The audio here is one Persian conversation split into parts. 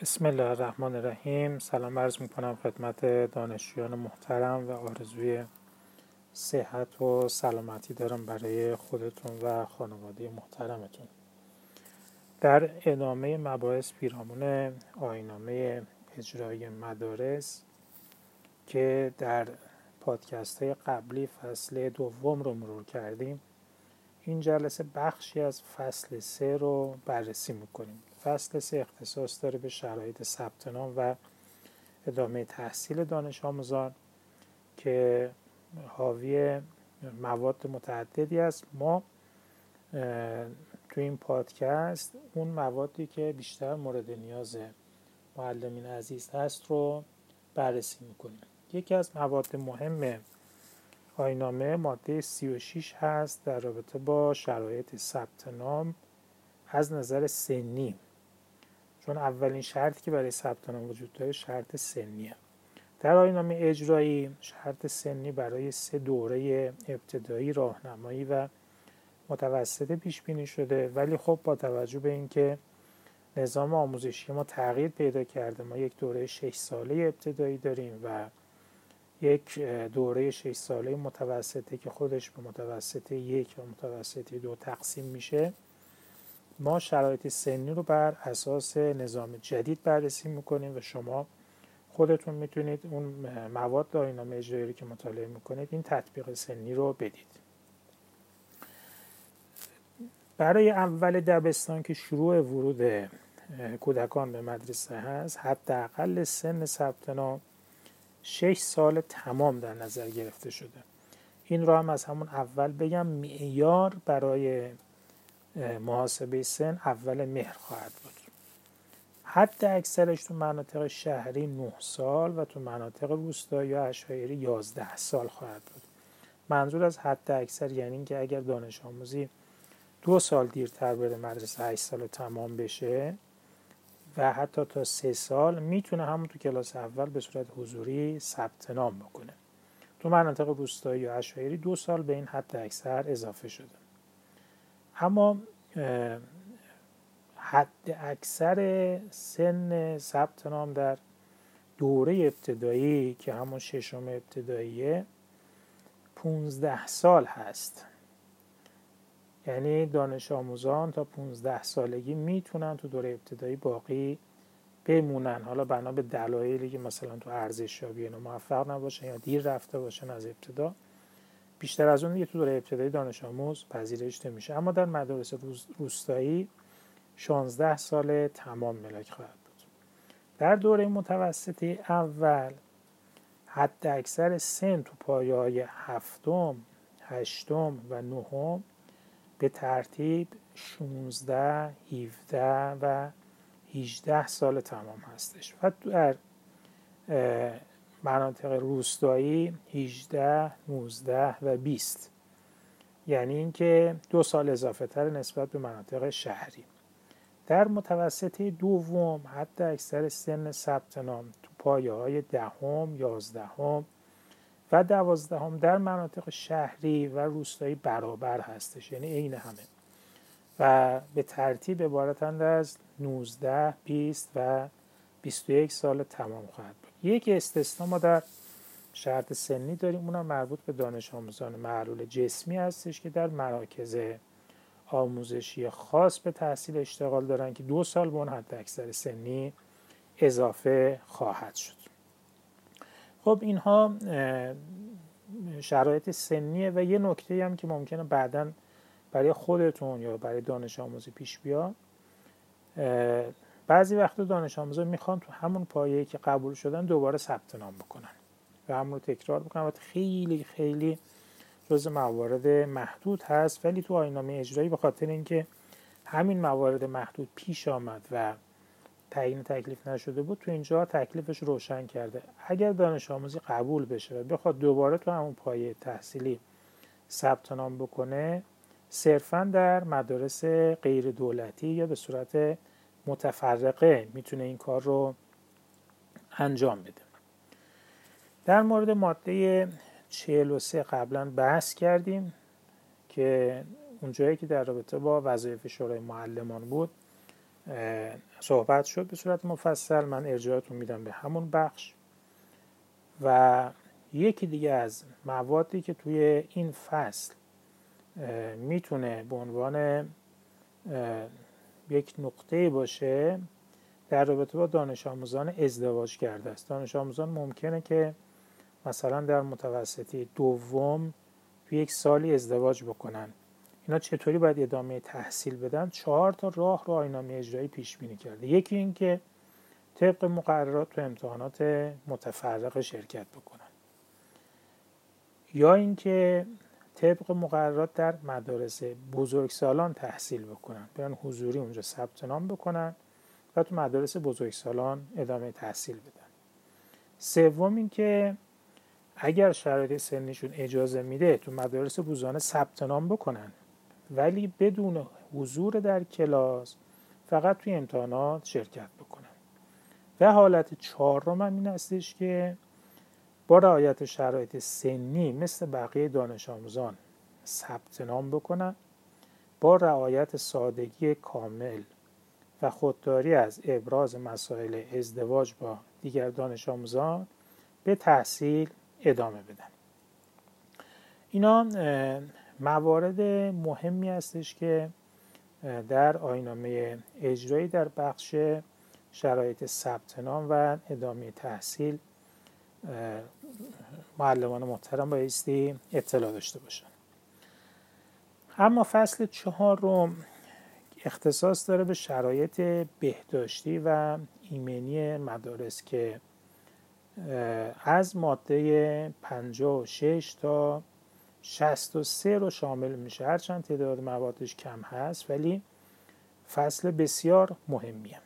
بسم الله الرحمن الرحیم. سلام عرض می کنم خدمت دانشجویان محترم و آرزوی صحت و سلامتی دارم برای خودتون و خانواده محترمتون. در ادامه مباحث پیرامون آینامه اجرایی مدارس که در پادکست های قبلی فصل دوم رو مرور کردیم این جلسه بخشی از فصل سه رو بررسی می‌کنیم. فصل سه اختصاص داره به شرایط ثبت نام و ادامه تحصیل دانش آموزان که حاوی مواد متعددی است. ما تو این پادکست اون موادی که بیشتر مورد نیاز معلمین عزیز هست رو بررسی می‌کنیم. یکی از مواد مهم آینامه ماده 36 هست در رابطه با شرایط ثبت نام از نظر سنی. چون اولین شرطی که برای ثبت نام وجود داره شرط سنیه. در آینامه اجرایی شرط سنی برای سه دوره ابتدایی راهنمایی و متوسطه پیش بینی شده. ولی خب با توجه به اینکه نظام آموزشی ما تغییر پیدا کرده ما یک دوره 6 ساله ابتدایی داریم و یک دوره 6 ساله متوسطه که خودش به متوسطه یک و متوسطه دو تقسیم میشه. ما شرایط سنی رو بر اساس نظام جدید بررسی می‌کنیم و شما خودتون می‌تونید اون مواد داینامه اجرایی که مطالعه می‌کنید این تطبیق سنی رو بدید. برای اول دبستان که شروع ورود کودکان به مدرسه هست حداقل سن ثبت نام 6 سال تمام در نظر گرفته شده. این را هم از همون اول بگم معیار برای محاسبه سن اول مهر خواهد بود. حد اکثرش تو مناطق شهری 9 سال و تو مناطق روستایی یا اشایری 11 سال خواهد بود. منظور از حد اکثر یعنی اینکه اگر دانش آموزی دو سال دیرتر بره مدرسه 8 سال تمام بشه و حتی تا سه سال می‌تونه همون تو کلاس اول به صورت حضوری ثبت نام بکنه. تو مناطق روستایی یا اشایری دو سال به این حد اکثر اضافه شده. اما حد اکثر سن ثبت نام در دوره ابتدایی که همون ششم ابتداییه 15 سال هست. یعنی دانش آموزان تا 15 سالگی می‌تونن تو دوره ابتدایی باقی بمونن. حالا بنا به دلایلی که مثلا تو ارزشیابی اینا موفق نباشن یا دیر رفته باشن از ابتدا بیشتر از اون دیگه تو دوره ابتدایی دانش آموز پذیرش نمیشه. اما در مدارس روستایی 16 سال تمام ملاک خواهد بود. در دوره متوسطه اول حد اکثر سن تو پایه های هفتم هشتم و نهم به ترتیب 16 17 و 18 سال تمام هستش. و در مناطق روستایی 18 19 و 20 یعنی اینکه دو سال اضافه تر نسبت به مناطق شهری. در متوسطه دوم حتی اکثر سن ثبت نام تو پایه های دهم یازدهم و دوازدهم در مناطق شهری و روستایی برابر هستش یعنی عین همه. و به ترتیب عبارتند از 19 20 و 21 سال تمام خواهد بود. یک استثنا ما در شرط سنی داریم اونم مربوط به دانش آموزان معلول جسمی هستش که در مراکز آموزشی خاص به تحصیل اشتغال دارن که دو سال به اون حد اکثر سنی اضافه خواهد شد. خب اینها شرایط سنیه و یه نکته هم که ممکنه بعدا برای خودتون یا برای دانش آموزی پیش بیاد. بعضی وقتا دانش آموزا می‌خوان تو همون پایه‌ای که قبول شدن دوباره ثبت نام بکنن و همون رو تکرار بکنن. و خیلی خیلی جز موارد محدود هست ولی تو آینامه اجرایی به خاطر اینکه همین موارد محدود پیش آمد و تعیین تکلیف نشده بود تو اینجا تکلیفش روشن کرده. اگر دانش آموزی قبول بشه و بخواد دوباره تو همون پایه تحصیلی ثبت نام بکنه صرفا در مدارس غیر دولتی یا به صورت متفرقه می‌تونه این کار رو انجام بده. در مورد ماده 43 قبلا بحث کردیم که اونجایی که در رابطه با وظایف شورای معلمان بود صحبت شد به صورت مفصل من ارجاعتون میدم به همون بخش. و یکی دیگه از موادی که توی این فصل می‌تونه به عنوان یک نقطه باشه در رابطه با دانش آموزان ازدواج کرده است. دانش آموزان ممکنه که مثلا در متوسطی دوم توی یک سالی ازدواج بکنن. اینا چطوری باید ادامه تحصیل بدن؟ چهار تا راه رو آینامه اجرایی پیش بینی کرده. یکی اینکه طبق مقررات تو امتحانات متفرق شرکت بکنن. یا اینکه طبق مقررات در مدارس بزرگسالان تحصیل بکنن. برن حضوری اونجا ثبت نام بکنن و تو مدارس بزرگسالان ادامه تحصیل بدن. سوم اینکه اگر شرایط سنیشون اجازه میده تو مدارس بوزانه ثبت نام بکنن ولی بدون حضور در کلاس فقط توی امتحانات شرکت بکنن و حالت چهارم هم این هستش که با رعایت شرایط سنی مثل بقیه دانش آموزان ثبت نام بکنن با رعایت سادگی کامل و خودداری از ابراز مسائل ازدواج با دیگر دانش آموزان به تحصیل ادامه بدن اینا موارد مهمی هستش که در آینامه اجرایی در بخش شرایط ثبت نام و ادامه تحصیل معلمان محترم بایستی اطلاع داشته باشن. اما فصل چهار رو اختصاص داره به شرایط بهداشتی و ایمنی مدارس که از ماده 56 تا 63 رو شامل میشه. هرچند تعداد موادش کم هست ولی فصل بسیار مهمیه.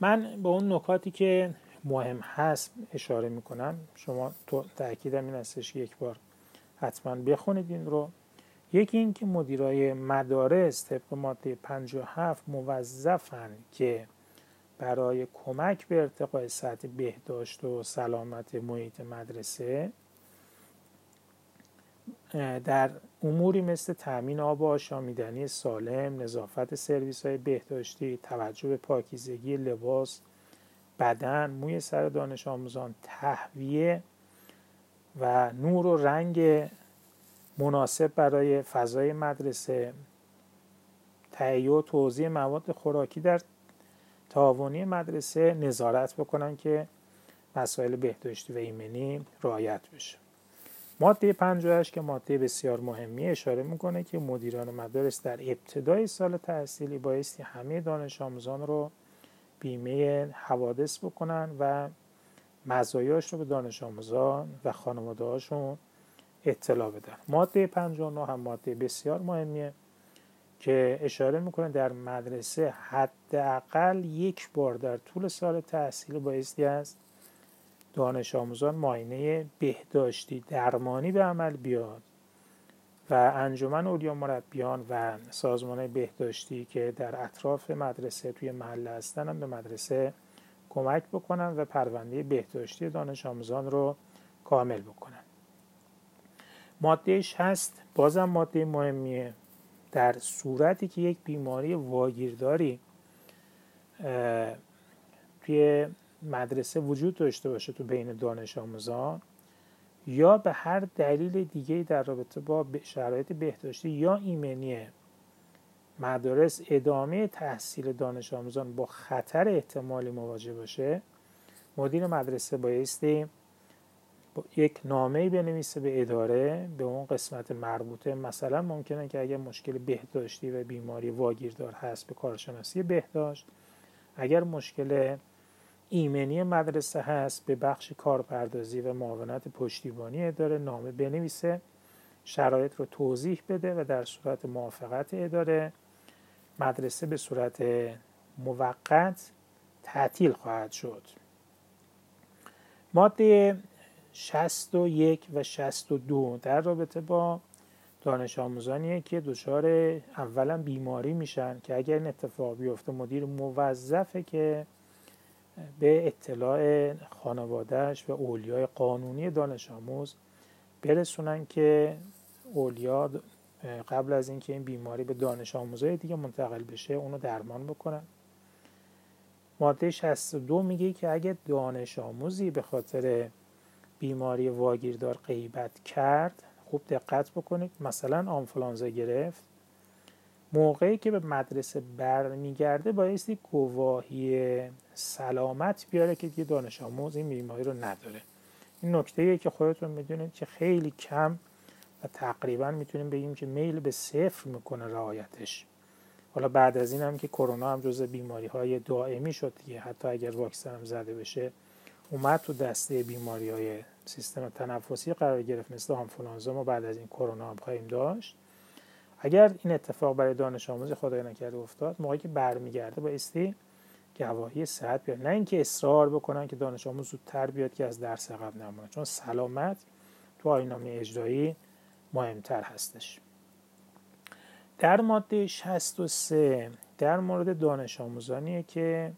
من به اون نکاتی که مهم هست اشاره می‌کنم. شما تو تاکیدم این هستش یک بار حتما بخونید این رو. یکی اینکه مدیرای مدارس طبق ماده 57 موظفن که برای کمک به ارتقای سطح بهداشت و سلامت محیط مدرسه در اموری مثل تأمین آب آشامیدنی سالم، نظافت سرویس های بهداشتی، توجه به پاکیزگی لباس، بدن، موی سر دانش آموزان، تهویه و نور و رنگ مناسب برای فضای مدرسه، تهیه و توضیح مواد خوراکی در تعاونی مدرسه نظارت بکنن که مسائل بهداشتی و ایمنی رعایت بشه. ماده 58 که ماده بسیار مهمی اشاره می‌کنه که مدیران مدارس در ابتدای سال تحصیلی بایستی همه دانش آموزان رو بیمه حوادث بکنن و مزایاش رو به دانش آموزان و خانواده هاشون اطلاع بدن. ماده 59 هم ماده بسیار مهمیه که اشاره می‌کنه در مدرسه حداقل یک بار در طول سال تحصیلی بایستی است دانش آموزان معاینه بهداشتی درمانی به عمل بیاد و انجمن اولیا مربیان و سازمان بهداشتی که در اطراف مدرسه توی محله هستن هم به مدرسه کمک بکنن و پرونده بهداشتی دانش آموزان رو کامل بکنن. ماده هست بازم ماده مهمیه. در صورتی که یک بیماری واگیرداری توی مدرسه وجود داشته باشه تو بین دانش آموزان یا به هر دلیل دیگه در رابطه با شرایط بهداشتی یا ایمنی مدارس ادامه تحصیل دانش آموزان با خطر احتمالی مواجه باشه مدیر مدرسه بایستی یک نامه بنویسه به اداره به اون قسمت مربوطه. مثلا ممکنه که اگر مشکل بهداشتی و بیماری واگیردار هست به کارشناسی بهداشت اگر مشکل ایمنی مدرسه هست به بخش کارپردازی و معاونت پشتیبانی اداره نامه بنویسه شرایط رو توضیح بده و در صورت موافقت اداره مدرسه به صورت موقت تعطیل خواهد شد. ماده 61 و 62 در رابطه با دانش آموزانیه که دچار اولا بیماری میشن که اگر این اتفاق بیفته مدیر موظفه که به اطلاع خانوادهش و اولیای قانونی دانش آموز برسونن که اولیا قبل از اینکه این بیماری به دانش آموزای دیگه منتقل بشه اونو درمان بکنن. ماده 62 میگه که اگه دانش آموزی به خاطر بیماری واگیردار غیبت کرد خوب دقت بکنید. مثلا آنفلانزا گرفت. موقعی که به مدرسه برمیگرده بایستی گواهی سلامت بیاره که دیگه دانش آموز این بیماری رو نداره. این نکته که خودتون می‌دونید که خیلی کم و تقریبا می‌تونیم بگیم که میل به صفر می‌کنه رعایتش. حالا بعد از این هم که کرونا هم جز بیماری های دائمی شد دیگه. حتی اگر واکسن هم زده بشه اومد تو دسته بیماری های سیستم تنفسی قرار گرفت مثل آنفولانزا ما بعد از این کرونا هم خواهیم داشت. اگر این اتفاق برای دانش آموز خدای نکرده افتاد موقعی که برمیگرده با استی گواهی صحت بیاد. نه اینکه اصرار بکنن که دانش آموز زودتر بیاد که از درس عقب نمونه چون سلامت تو آینامه اجرایی مهمتر هستش. در ماده 63 در مورد دانش آموزانیه که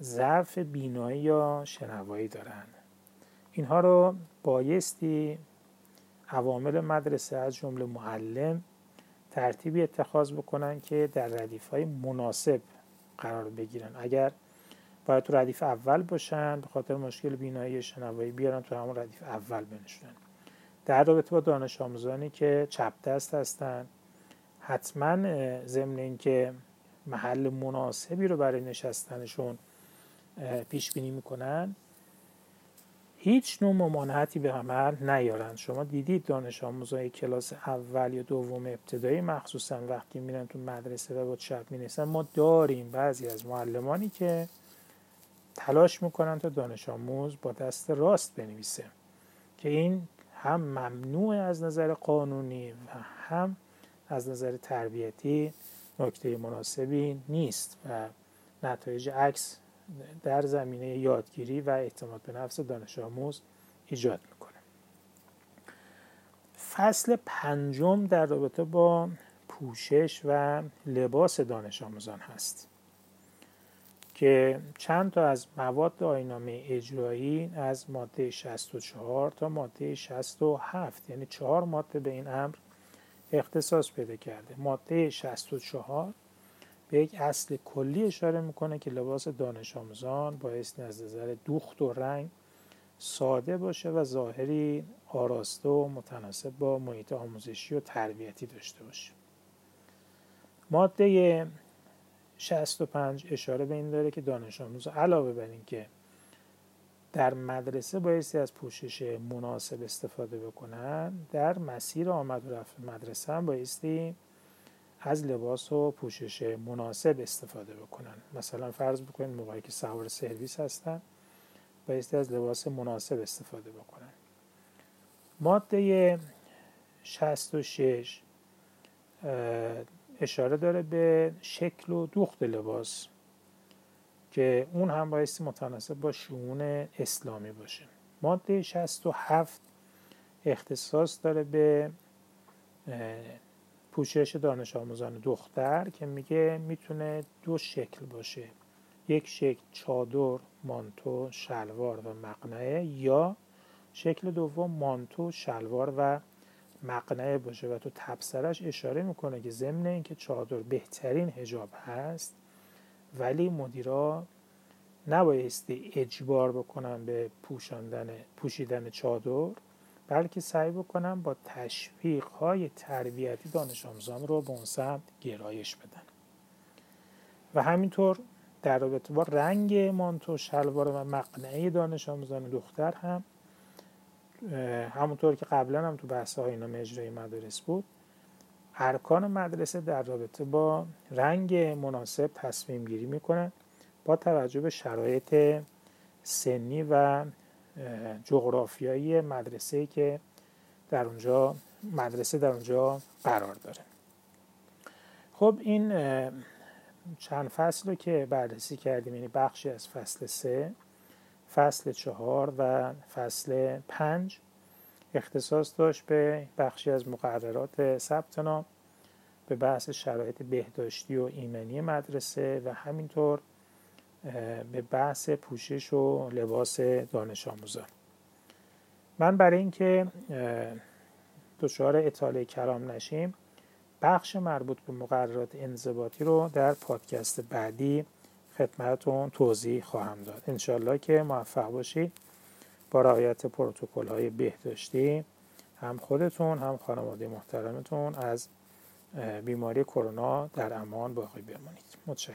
ضعف بینایی یا شنوایی دارن. اینها رو بایستی عوامل مدرسه از جمله معلم ترتیبی اتخاذ بکنن که در ردیف های مناسب قرار بگیرن. اگر باید تو ردیف اول باشن به خاطر مشکل بینایی شنوایی بیارن تو همون ردیف اول بنشونن. در رابطه با دانش آموزانی که چپ دست هستن حتما ضمن اینکه محل مناسبی رو برای نشستنشون پیش بینی می‌کنن هیچ نوع ممانعتی به عمل نیارن شما دیدید دانش آموزای کلاس اول یا دوم ابتدایی؟ مخصوصا وقتی میرن تو مدرسه و با چپ می‌نویسن. ما داریم بعضی از معلمانی که تلاش می‌کنن تا دانش آموز با دست راست بنویسه که این هم ممنوع از نظر قانونی و هم از نظر تربیتی نکته مناسبی نیست و نتایج عکس در زمینه یادگیری و اعتماد به نفس دانش آموز ایجاد می‌کنه. فصل پنجم در رابطه با پوشش و لباس دانش آموزان هست که چند تا از مواد آینامه اجرایی از ماده 64 تا ماده 67 یعنی چهار ماده به این امر اختصاص پیدا کرده. ماده 64 به یک اصل کلی اشاره می‌کنه که لباس دانش آموزان بایستی از نظر دوخت و رنگ ساده باشه و ظاهری آراسته و متناسب با محیط آموزشی و تربیتی داشته باشه. ماده 65 اشاره به این داره که دانش آموز علاوه بر اینکه در مدرسه بایستی از پوشش مناسب استفاده بکنن در مسیر آمد و رفت مدرسه هم بایستی از لباس و پوشش مناسب استفاده بکنن. مثلا فرض بکنید موقعی که سوار سرویس هستن بایستی از لباس مناسب استفاده بکنن. ماده 66 اشاره داره به شکل و دوخت لباس که اون هم بایستی متناسب با شعون اسلامی باشه. ماده 67 اختصاص داره به پوشش دانش آموزان دختر که میگه می‌تونه دو شکل باشه. یک شکل چادر مانتو شلوار و مقنعه یا شکل دوم مانتو شلوار و مقنعه باشه و تو تبصرش اشاره می‌کنه که ضمن اینکه چادر بهترین هجاب هست ولی مدیرا نبایستی اجبار بکنن به پوشاندن پوشیدن چادر. بلکه سعی بکنن با تشویق های تربیتی دانش آموزان رو به اون سمت گرایش بدن و همینطور در رابطه با رنگ مانتو شلوار و مقنعه دانش آموزان دختر هم همونطور که قبلا هم تو بحث های اینا اجرای مدارس بود ارکان مدرسه در رابطه با رنگ مناسب تصمیم گیری می‌کنن با توجه به شرایط سنی و جغرافیایی مدرسه که در اونجا مدرسه در اونجا قرار داره. خب این چند فصل رو که بررسی کردیم یعنی بخشی از فصل سه فصل چهار و فصل پنج اختصاص داشت به بخشی از مقررات ثبت نام به بحث شرایط بهداشتی و ایمنی مدرسه و همینطور به بحث پوشش و لباس دانش آموزان. من برای اینکه دچار اطاله کلام نشیم بخش مربوط به مقررات انضباطی رو در پادکست بعدی خدمتتون توضیح خواهم داد. انشالله که موفق باشید با رعایت پروتکل های بهداشتی هم خودتون هم خانواده محترمتون از بیماری کرونا در امان باقی بمانید. متشکرم.